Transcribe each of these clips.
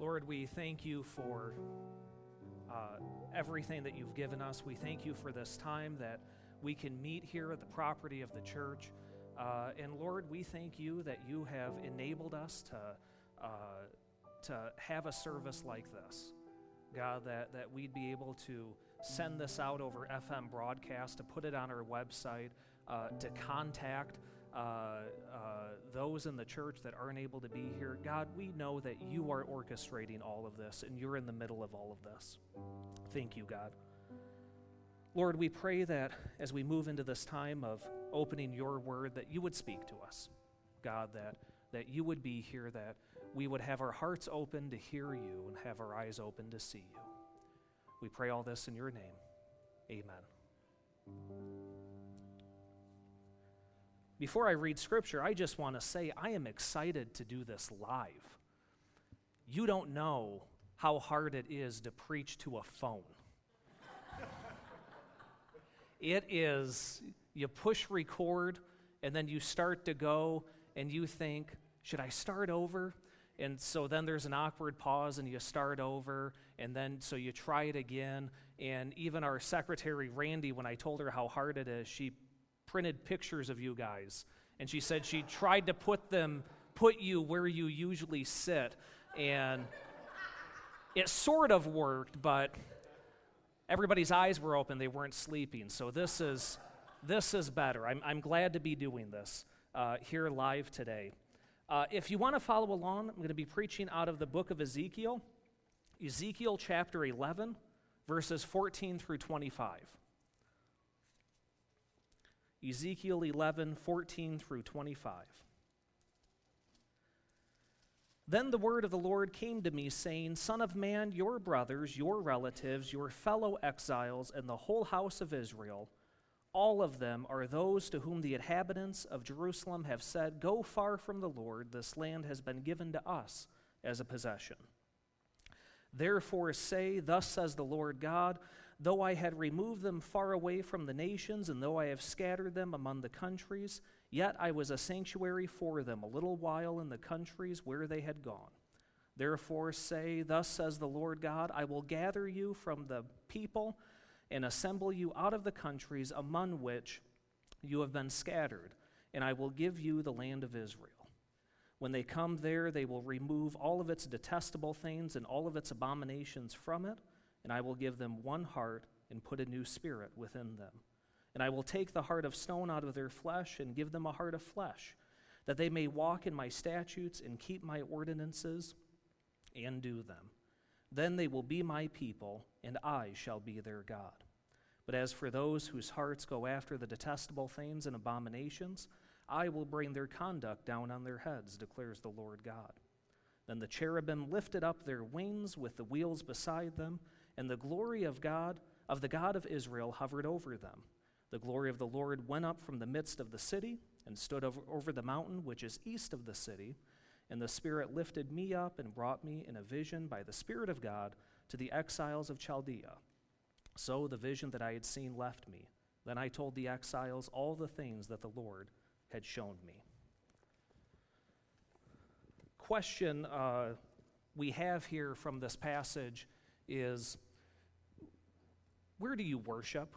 Lord, we thank you for uh, everything that you've given us. We thank you for this time that we can meet here at the property of the church. Uh, and Lord, we thank you that you have enabled us to, uh, to have a service like this. God, that, that we'd be able to send this out over FM broadcast, to put it on our website, uh, to contact uh, uh, those in the church that aren't able to be here. God, we know that you are orchestrating all of this and you're in the middle of all of this. Thank you, God. Lord, we pray that as we move into this time of opening your word, that you would speak to us. God, that, that you would be here, that we would have our hearts open to hear you and have our eyes open to see you. We pray all this in your name. Amen. Before I read scripture, I just want to say I am excited to do this live. You don't know how hard it is to preach to a phone. it is, you push record, and then you start to go, and you think, should I start over? And so then there's an awkward pause, and you start over, and then so you try it again. And even our secretary, Randy, when I told her how hard it is, she printed pictures of you guys. And she said she tried to put them, put you where you usually sit. And it sort of worked, but everybody's eyes were open. They weren't sleeping. So this is, this is better. I'm, I'm glad to be doing this uh, here live today. Uh, if you want to follow along, I'm going to be preaching out of the book of Ezekiel, Ezekiel chapter 11, verses 14 through 25. Ezekiel 11, 14 through 25. Then the word of the Lord came to me, saying, Son of man, your brothers, your relatives, your fellow exiles, and the whole house of Israel, all of them are those to whom the inhabitants of Jerusalem have said, Go far from the Lord, this land has been given to us as a possession. Therefore say, Thus says the Lord God, Though I had removed them far away from the nations, and though I have scattered them among the countries, yet I was a sanctuary for them a little while in the countries where they had gone. Therefore say, Thus says the Lord God, I will gather you from the people and assemble you out of the countries among which you have been scattered, and I will give you the land of Israel. When they come there, they will remove all of its detestable things and all of its abominations from it and I will give them one heart and put a new spirit within them. And I will take the heart of stone out of their flesh and give them a heart of flesh, that they may walk in my statutes and keep my ordinances and do them. Then they will be my people, and I shall be their God. But as for those whose hearts go after the detestable things and abominations, I will bring their conduct down on their heads, declares the Lord God. Then the cherubim lifted up their wings with the wheels beside them and the glory of God, of the God of Israel, hovered over them. The glory of the Lord went up from the midst of the city and stood over, over the mountain which is east of the city. And the Spirit lifted me up and brought me in a vision by the Spirit of God to the exiles of Chaldea. So the vision that I had seen left me. Then I told the exiles all the things that the Lord had shown me. Question uh, we have here from this passage is where do you worship?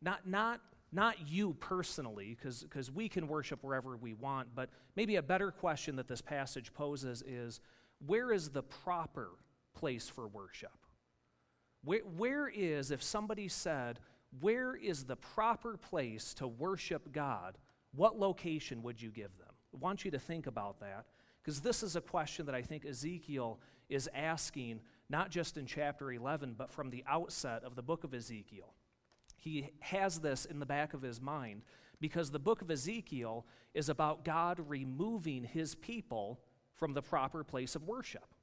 Not, not, not you personally, because we can worship wherever we want, but maybe a better question that this passage poses is where is the proper place for worship? Where, where is, if somebody said, where is the proper place to worship God, what location would you give them? I want you to think about that, because this is a question that I think Ezekiel is asking not just in chapter 11, but from the outset of the book of Ezekiel. He has this in the back of his mind because the book of Ezekiel is about God removing his people from the proper place of worship.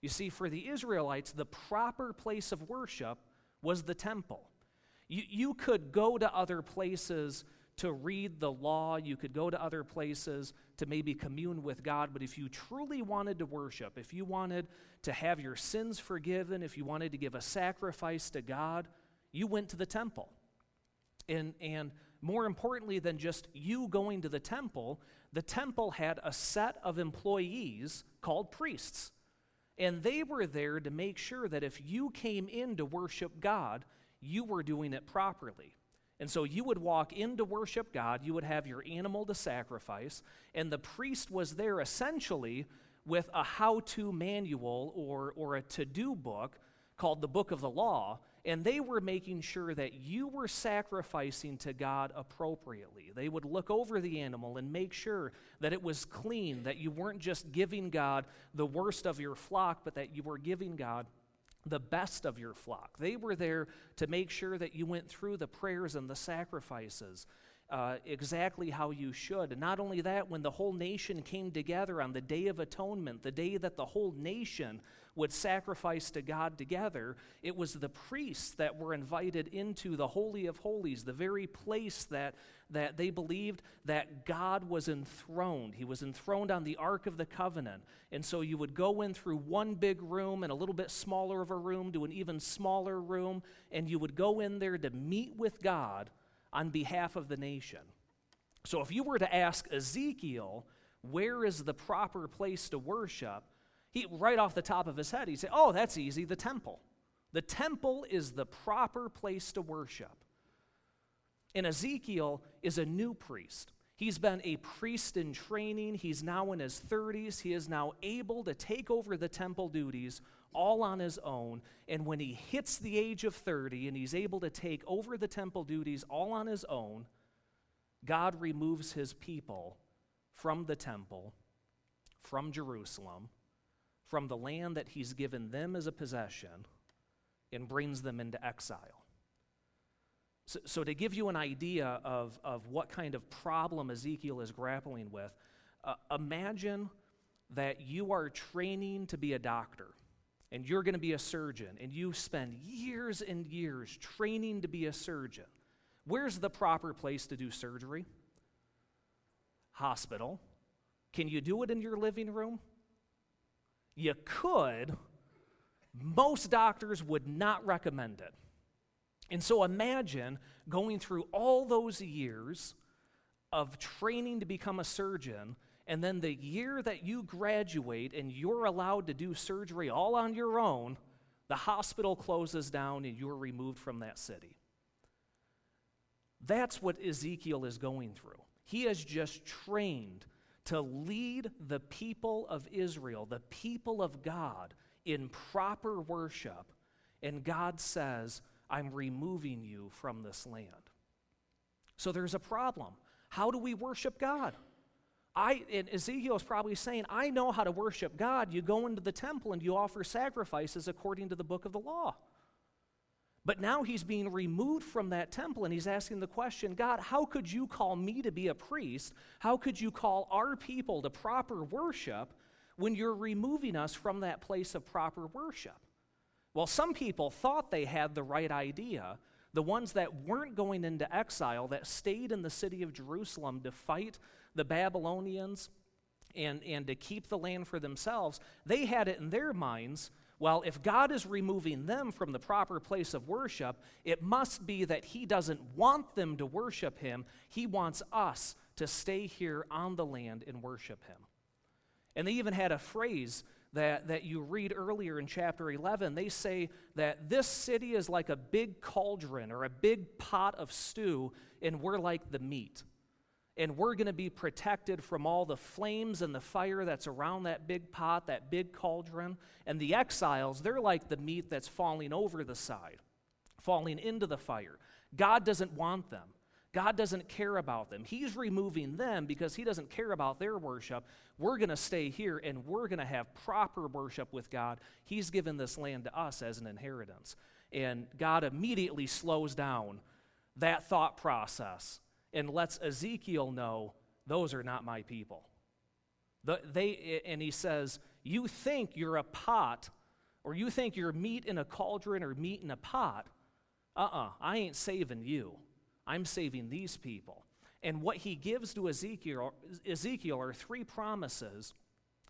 You see, for the Israelites, the proper place of worship was the temple. You, you could go to other places to read the law, you could go to other places to maybe commune with God, but if you truly wanted to worship, if you wanted to have your sins forgiven, if you wanted to give a sacrifice to God, you went to the temple. And, and more importantly than just you going to the temple, the temple had a set of employees called priests. And they were there to make sure that if you came in to worship God, you were doing it properly. And so you would walk in to worship God, you would have your animal to sacrifice, and the priest was there essentially with a how to manual or, or a to do book called the Book of the Law, and they were making sure that you were sacrificing to God appropriately. They would look over the animal and make sure that it was clean, that you weren't just giving God the worst of your flock, but that you were giving God the best of your flock. They were there to make sure that you went through the prayers and the sacrifices uh, exactly how you should. And not only that, when the whole nation came together on the Day of Atonement, the day that the whole nation would sacrifice to God together, it was the priests that were invited into the Holy of Holies, the very place that, that they believed that God was enthroned. He was enthroned on the Ark of the Covenant. And so you would go in through one big room and a little bit smaller of a room to an even smaller room, and you would go in there to meet with God on behalf of the nation. So if you were to ask Ezekiel, where is the proper place to worship? He, right off the top of his head, he'd say, Oh, that's easy, the temple. The temple is the proper place to worship. And Ezekiel is a new priest. He's been a priest in training. He's now in his 30s. He is now able to take over the temple duties all on his own. And when he hits the age of 30 and he's able to take over the temple duties all on his own, God removes his people from the temple, from Jerusalem, from the land that he's given them as a possession, and brings them into exile. So, so, to give you an idea of, of what kind of problem Ezekiel is grappling with, uh, imagine that you are training to be a doctor and you're going to be a surgeon, and you spend years and years training to be a surgeon, where's the proper place to do surgery? Hospital. Can you do it in your living room? You could. Most doctors would not recommend it. And so imagine going through all those years of training to become a surgeon and then the year that you graduate and you're allowed to do surgery all on your own, the hospital closes down and you're removed from that city. That's what Ezekiel is going through. He has just trained to lead the people of Israel, the people of God, in proper worship. And God says, I'm removing you from this land. So there's a problem. How do we worship God? I, and Ezekiel is probably saying, I know how to worship God. You go into the temple and you offer sacrifices according to the book of the law. But now he's being removed from that temple and he's asking the question God, how could you call me to be a priest? How could you call our people to proper worship when you're removing us from that place of proper worship? Well, some people thought they had the right idea. The ones that weren't going into exile, that stayed in the city of Jerusalem to fight the Babylonians and, and to keep the land for themselves, they had it in their minds well, if God is removing them from the proper place of worship, it must be that He doesn't want them to worship Him. He wants us to stay here on the land and worship Him. And they even had a phrase that, that you read earlier in chapter 11. They say that this city is like a big cauldron or a big pot of stew, and we're like the meat and we're going to be protected from all the flames and the fire that's around that big pot, that big cauldron. And the exiles, they're like the meat that's falling over the side, falling into the fire. God doesn't want them. God doesn't care about them. He's removing them because He doesn't care about their worship. We're going to stay here and we're going to have proper worship with God. He's given this land to us as an inheritance. And God immediately slows down that thought process and lets Ezekiel know those are not my people. The, they, and he says, You think you're a pot, or you think you're meat in a cauldron or meat in a pot. Uh uh-uh, uh I ain't saving you. I'm saving these people. And what he gives to Ezekiel, Ezekiel are three promises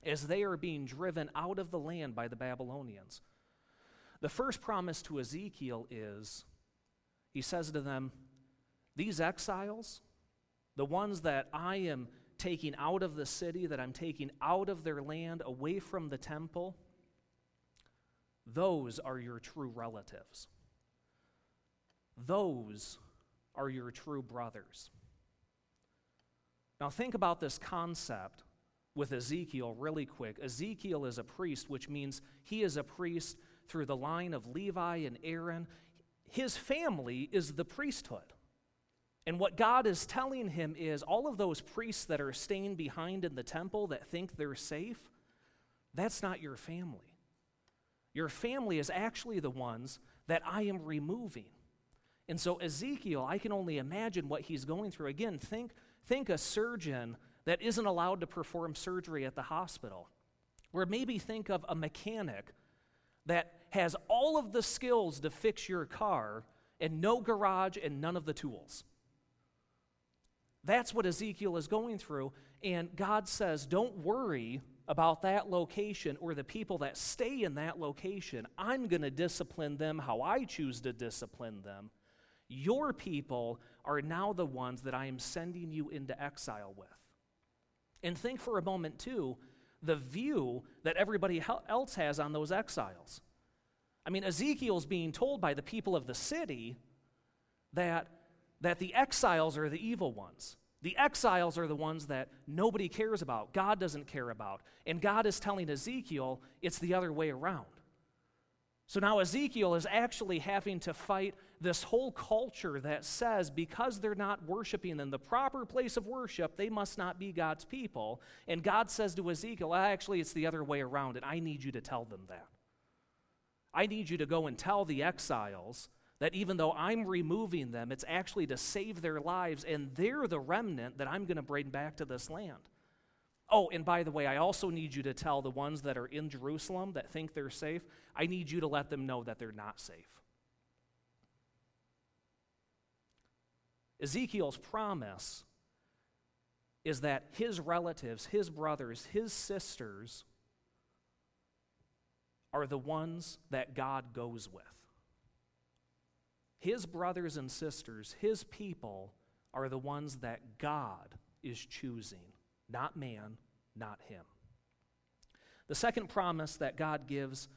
as they are being driven out of the land by the Babylonians. The first promise to Ezekiel is he says to them, these exiles, the ones that I am taking out of the city, that I'm taking out of their land, away from the temple, those are your true relatives. Those are your true brothers. Now, think about this concept with Ezekiel really quick. Ezekiel is a priest, which means he is a priest through the line of Levi and Aaron. His family is the priesthood. And what God is telling him is all of those priests that are staying behind in the temple that think they're safe, that's not your family. Your family is actually the ones that I am removing. And so, Ezekiel, I can only imagine what he's going through. Again, think, think a surgeon that isn't allowed to perform surgery at the hospital. Or maybe think of a mechanic that has all of the skills to fix your car and no garage and none of the tools. That's what Ezekiel is going through. And God says, Don't worry about that location or the people that stay in that location. I'm going to discipline them how I choose to discipline them. Your people are now the ones that I am sending you into exile with. And think for a moment, too, the view that everybody else has on those exiles. I mean, Ezekiel's being told by the people of the city that, that the exiles are the evil ones. The exiles are the ones that nobody cares about, God doesn't care about. And God is telling Ezekiel it's the other way around. So now Ezekiel is actually having to fight this whole culture that says because they're not worshiping in the proper place of worship, they must not be God's people. And God says to Ezekiel, ah, actually, it's the other way around, and I need you to tell them that. I need you to go and tell the exiles that even though I'm removing them, it's actually to save their lives, and they're the remnant that I'm going to bring back to this land. Oh, and by the way, I also need you to tell the ones that are in Jerusalem that think they're safe, I need you to let them know that they're not safe. Ezekiel's promise is that his relatives, his brothers, his sisters are the ones that God goes with. His brothers and sisters, his people, are the ones that God is choosing not man, not him. The second promise that God gives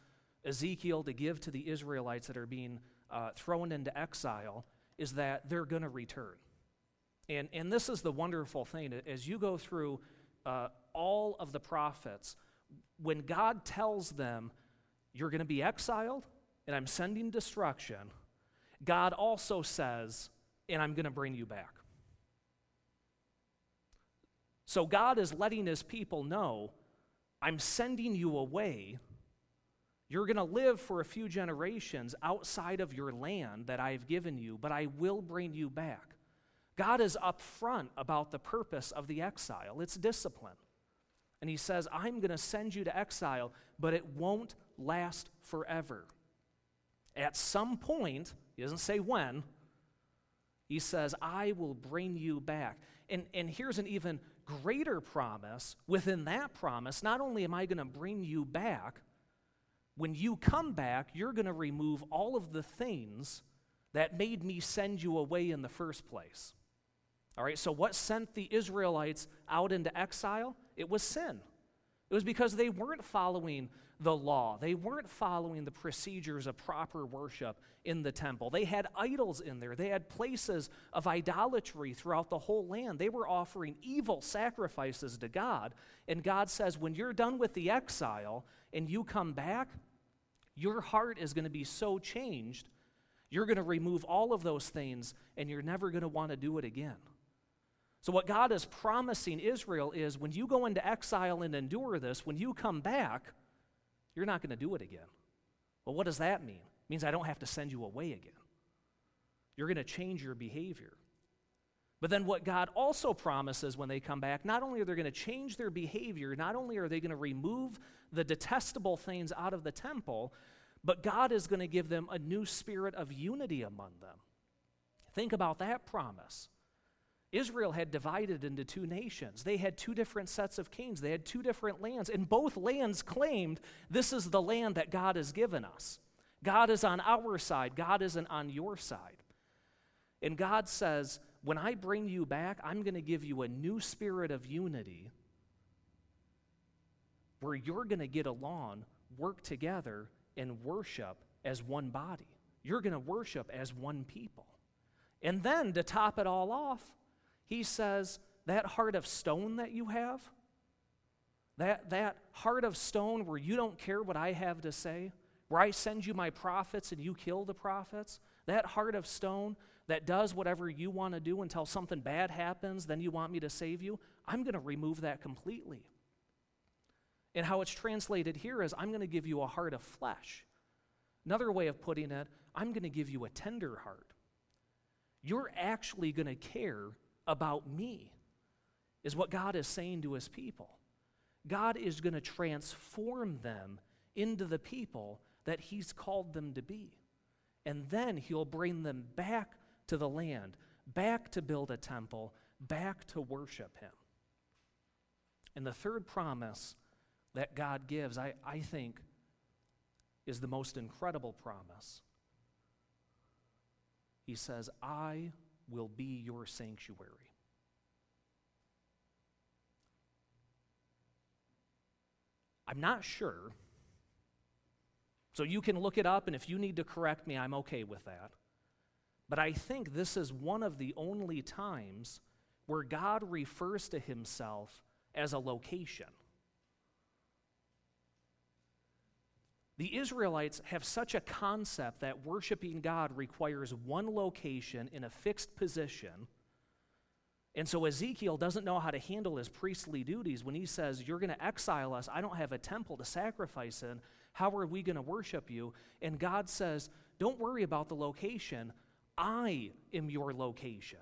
Ezekiel to give to the Israelites that are being uh, thrown into exile is that they're going to return. And, and this is the wonderful thing. As you go through uh, all of the prophets, when God tells them, you're going to be exiled and I'm sending destruction, God also says, and I'm going to bring you back. So God is letting his people know I'm sending you away. You're going to live for a few generations outside of your land that I've given you, but I will bring you back. God is upfront about the purpose of the exile it's discipline. And he says, I'm going to send you to exile, but it won't last forever. At some point, he doesn't say when, he says, I will bring you back. And, and here's an even greater promise within that promise. Not only am I going to bring you back, when you come back, you're going to remove all of the things that made me send you away in the first place. All right, so what sent the Israelites out into exile? It was sin. It was because they weren't following the law. They weren't following the procedures of proper worship in the temple. They had idols in there. They had places of idolatry throughout the whole land. They were offering evil sacrifices to God. And God says, when you're done with the exile and you come back, your heart is going to be so changed, you're going to remove all of those things and you're never going to want to do it again. So, what God is promising Israel is when you go into exile and endure this, when you come back, you're not going to do it again. Well, what does that mean? It means I don't have to send you away again. You're going to change your behavior. But then, what God also promises when they come back, not only are they going to change their behavior, not only are they going to remove the detestable things out of the temple, but God is going to give them a new spirit of unity among them. Think about that promise. Israel had divided into two nations. They had two different sets of kings. They had two different lands, and both lands claimed this is the land that God has given us. God is on our side, God isn't on your side. And God says, when I bring you back, I'm going to give you a new spirit of unity where you're going to get along, work together, and worship as one body. You're going to worship as one people. And then to top it all off, he says, That heart of stone that you have, that, that heart of stone where you don't care what I have to say, where I send you my prophets and you kill the prophets, that heart of stone that does whatever you want to do until something bad happens, then you want me to save you, I'm going to remove that completely. And how it's translated here is I'm going to give you a heart of flesh. Another way of putting it, I'm going to give you a tender heart. You're actually going to care about me, is what God is saying to his people. God is going to transform them into the people that he's called them to be. And then he'll bring them back to the land, back to build a temple, back to worship him. And the third promise that God gives, I, I think, is the most incredible promise. He says, I will be your sanctuary. I'm not sure. So you can look it up, and if you need to correct me, I'm okay with that. But I think this is one of the only times where God refers to himself as a location. The Israelites have such a concept that worshiping God requires one location in a fixed position. And so Ezekiel doesn't know how to handle his priestly duties when he says, You're going to exile us. I don't have a temple to sacrifice in. How are we going to worship you? And God says, Don't worry about the location. I am your location.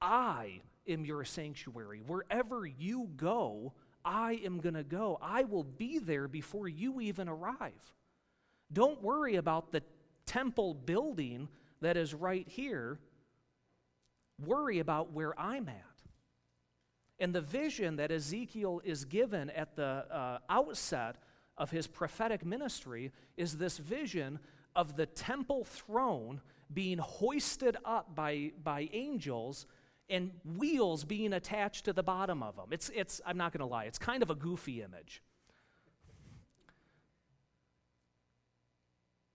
I am your sanctuary. Wherever you go, I am going to go. I will be there before you even arrive. Don't worry about the temple building that is right here. Worry about where I'm at. And the vision that Ezekiel is given at the uh, outset of his prophetic ministry is this vision of the temple throne being hoisted up by, by angels and wheels being attached to the bottom of them. It's, it's, I'm not going to lie, it's kind of a goofy image.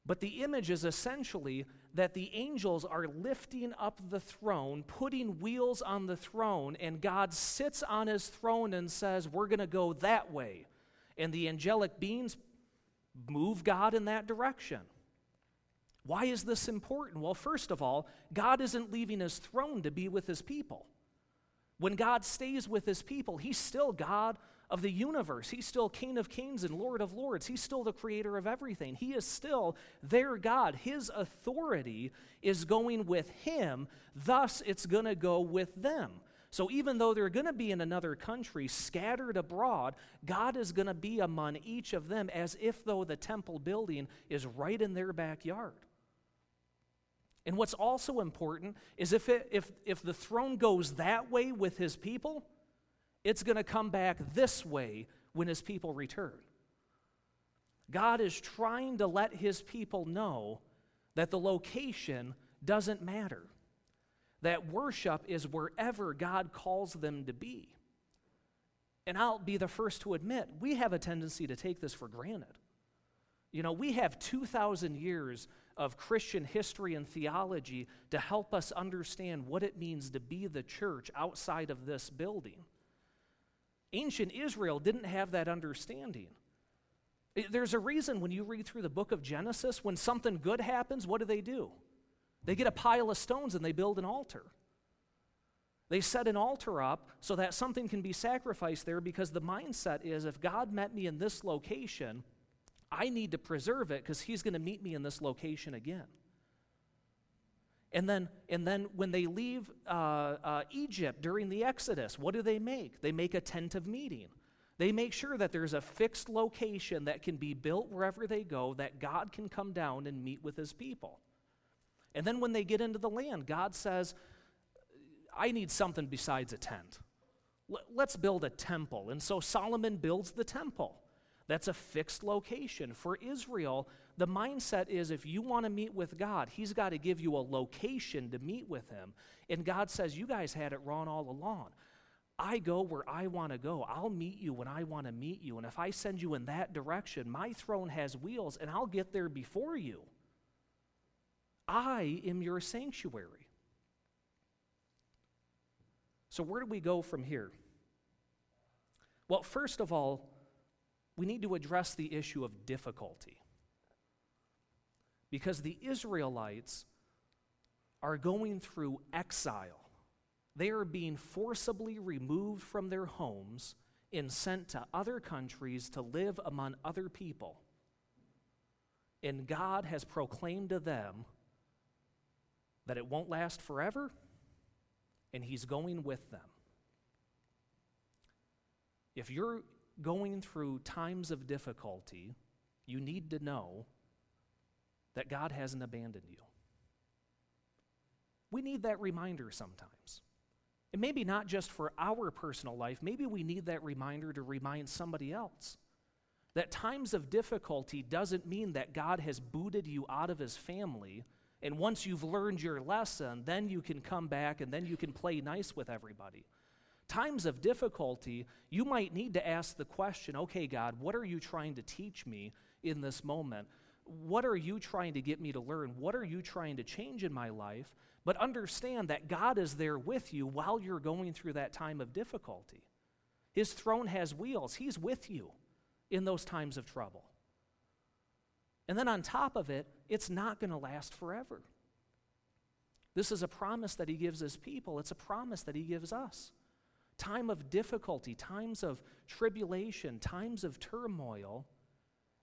But the image is essentially that the angels are lifting up the throne, putting wheels on the throne, and God sits on his throne and says, We're going to go that way. And the angelic beings move God in that direction. Why is this important? Well, first of all, God isn't leaving his throne to be with his people. When God stays with his people, he's still God of the universe. He's still King of kings and Lord of lords. He's still the creator of everything. He is still their God. His authority is going with him, thus, it's going to go with them. So, even though they're going to be in another country, scattered abroad, God is going to be among each of them as if though the temple building is right in their backyard. And what's also important is if, it, if, if the throne goes that way with his people, it's going to come back this way when his people return. God is trying to let his people know that the location doesn't matter, that worship is wherever God calls them to be. And I'll be the first to admit, we have a tendency to take this for granted. You know, we have 2,000 years of Christian history and theology to help us understand what it means to be the church outside of this building. Ancient Israel didn't have that understanding. There's a reason when you read through the book of Genesis, when something good happens, what do they do? They get a pile of stones and they build an altar. They set an altar up so that something can be sacrificed there because the mindset is if God met me in this location, I need to preserve it because He's going to meet me in this location again. And then, and then when they leave uh, uh, Egypt during the Exodus, what do they make? They make a tent of meeting. They make sure that there's a fixed location that can be built wherever they go, that God can come down and meet with his people. And then when they get into the land, God says, I need something besides a tent. Let's build a temple. And so Solomon builds the temple. That's a fixed location. For Israel, The mindset is if you want to meet with God, He's got to give you a location to meet with Him. And God says, You guys had it wrong all along. I go where I want to go. I'll meet you when I want to meet you. And if I send you in that direction, my throne has wheels and I'll get there before you. I am your sanctuary. So, where do we go from here? Well, first of all, we need to address the issue of difficulty. Because the Israelites are going through exile. They are being forcibly removed from their homes and sent to other countries to live among other people. And God has proclaimed to them that it won't last forever, and He's going with them. If you're going through times of difficulty, you need to know that God hasn't abandoned you. We need that reminder sometimes. And maybe not just for our personal life, maybe we need that reminder to remind somebody else. That times of difficulty doesn't mean that God has booted you out of his family, and once you've learned your lesson, then you can come back and then you can play nice with everybody. Times of difficulty, you might need to ask the question okay, God, what are you trying to teach me in this moment? What are you trying to get me to learn? What are you trying to change in my life? But understand that God is there with you while you're going through that time of difficulty. His throne has wheels, He's with you in those times of trouble. And then on top of it, it's not going to last forever. This is a promise that He gives His people, it's a promise that He gives us. Time of difficulty, times of tribulation, times of turmoil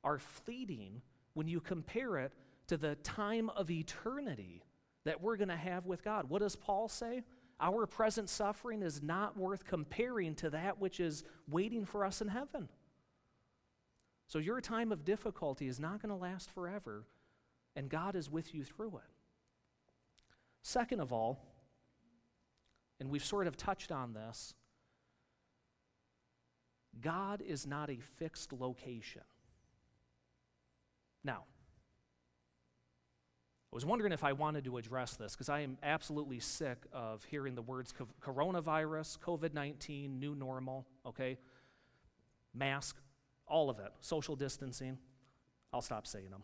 are fleeting when you compare it to the time of eternity that we're going to have with God. What does Paul say? Our present suffering is not worth comparing to that which is waiting for us in heaven. So, your time of difficulty is not going to last forever, and God is with you through it. Second of all, and we've sort of touched on this, God is not a fixed location. Now, I was wondering if I wanted to address this because I am absolutely sick of hearing the words coronavirus, COVID 19, new normal, okay? Mask, all of it, social distancing. I'll stop saying them.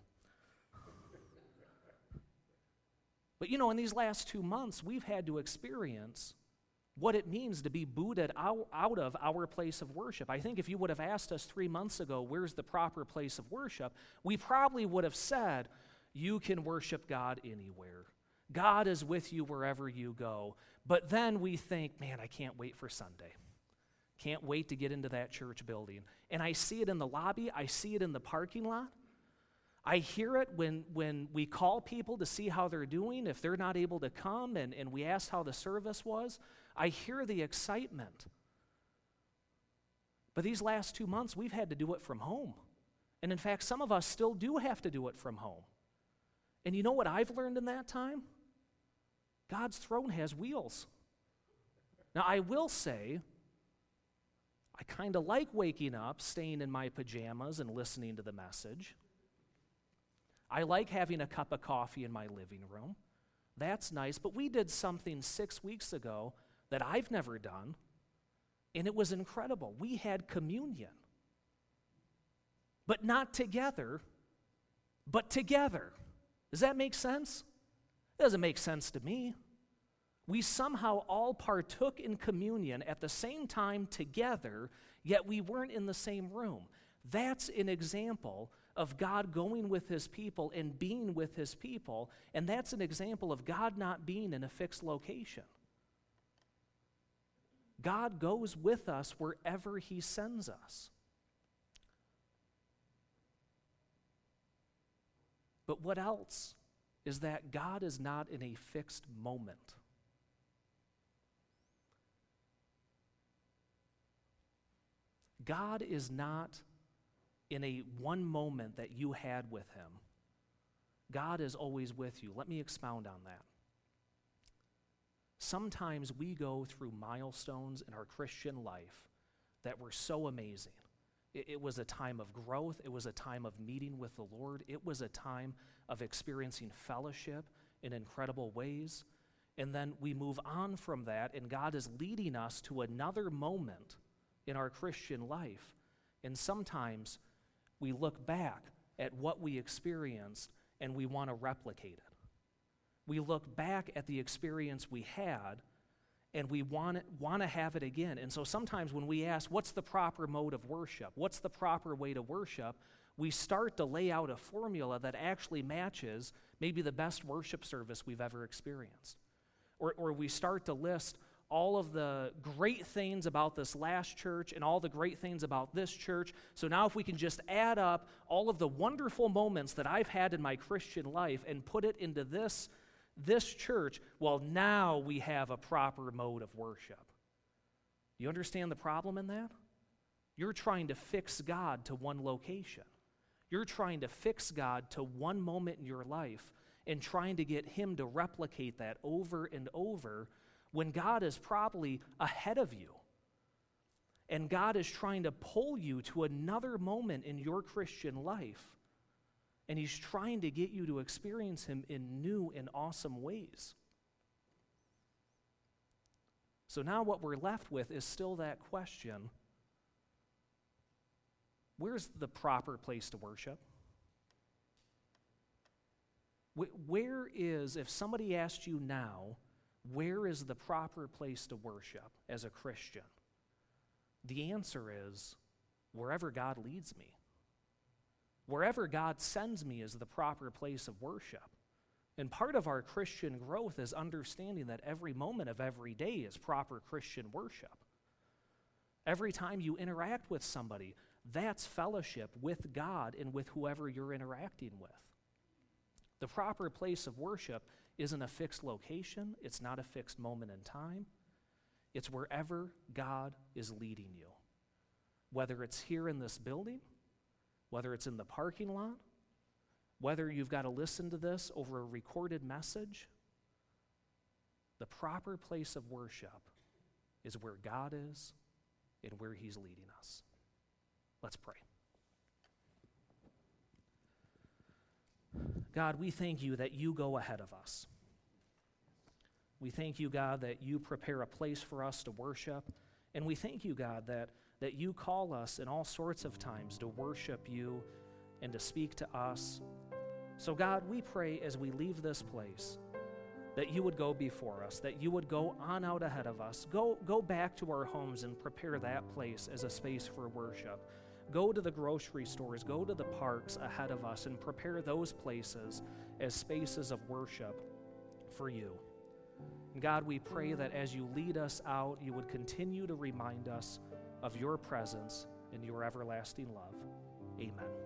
But you know, in these last two months, we've had to experience what it means to be booted out, out of our place of worship. I think if you would have asked us three months ago, where's the proper place of worship, we probably would have said, you can worship God anywhere. God is with you wherever you go. But then we think, man, I can't wait for Sunday. Can't wait to get into that church building. And I see it in the lobby, I see it in the parking lot. I hear it when, when we call people to see how they're doing, if they're not able to come, and, and we ask how the service was. I hear the excitement. But these last two months, we've had to do it from home. And in fact, some of us still do have to do it from home. And you know what I've learned in that time? God's throne has wheels. Now, I will say, I kind of like waking up, staying in my pajamas, and listening to the message. I like having a cup of coffee in my living room. That's nice, but we did something six weeks ago that I've never done, and it was incredible. We had communion, but not together, but together. Does that make sense? It doesn't make sense to me. We somehow all partook in communion at the same time together, yet we weren't in the same room. That's an example of God going with his people and being with his people, and that's an example of God not being in a fixed location. God goes with us wherever he sends us. But what else is that God is not in a fixed moment. God is not in a one moment that you had with him. God is always with you. Let me expound on that. Sometimes we go through milestones in our Christian life that were so amazing It, it was a time of growth. It was a time of meeting with the Lord. It was a time of experiencing fellowship in incredible ways. And then we move on from that, and God is leading us to another moment in our Christian life. And sometimes we look back at what we experienced and we want to replicate it. We look back at the experience we had and we want, want to have it again. And so sometimes when we ask, what's the proper mode of worship? What's the proper way to worship? We start to lay out a formula that actually matches maybe the best worship service we've ever experienced. Or, or we start to list all of the great things about this last church and all the great things about this church. So now, if we can just add up all of the wonderful moments that I've had in my Christian life and put it into this, this church, well, now we have a proper mode of worship. You understand the problem in that? You're trying to fix God to one location. You're trying to fix God to one moment in your life and trying to get Him to replicate that over and over when God is probably ahead of you. And God is trying to pull you to another moment in your Christian life. And He's trying to get you to experience Him in new and awesome ways. So now what we're left with is still that question where's the proper place to worship? Where is, if somebody asked you now, where is the proper place to worship as a Christian? The answer is wherever God leads me. Wherever God sends me is the proper place of worship. And part of our Christian growth is understanding that every moment of every day is proper Christian worship. Every time you interact with somebody, that's fellowship with God and with whoever you're interacting with. The proper place of worship isn't a fixed location, it's not a fixed moment in time. It's wherever God is leading you. Whether it's here in this building, whether it's in the parking lot, whether you've got to listen to this over a recorded message, the proper place of worship is where God is and where He's leading us. Let's pray. God, we thank you that you go ahead of us. We thank you, God, that you prepare a place for us to worship. And we thank you, God, that, that you call us in all sorts of times to worship you and to speak to us. So, God, we pray as we leave this place that you would go before us, that you would go on out ahead of us. Go, go back to our homes and prepare that place as a space for worship. Go to the grocery stores, go to the parks ahead of us, and prepare those places as spaces of worship for you. God, we pray that as you lead us out, you would continue to remind us of your presence and your everlasting love. Amen.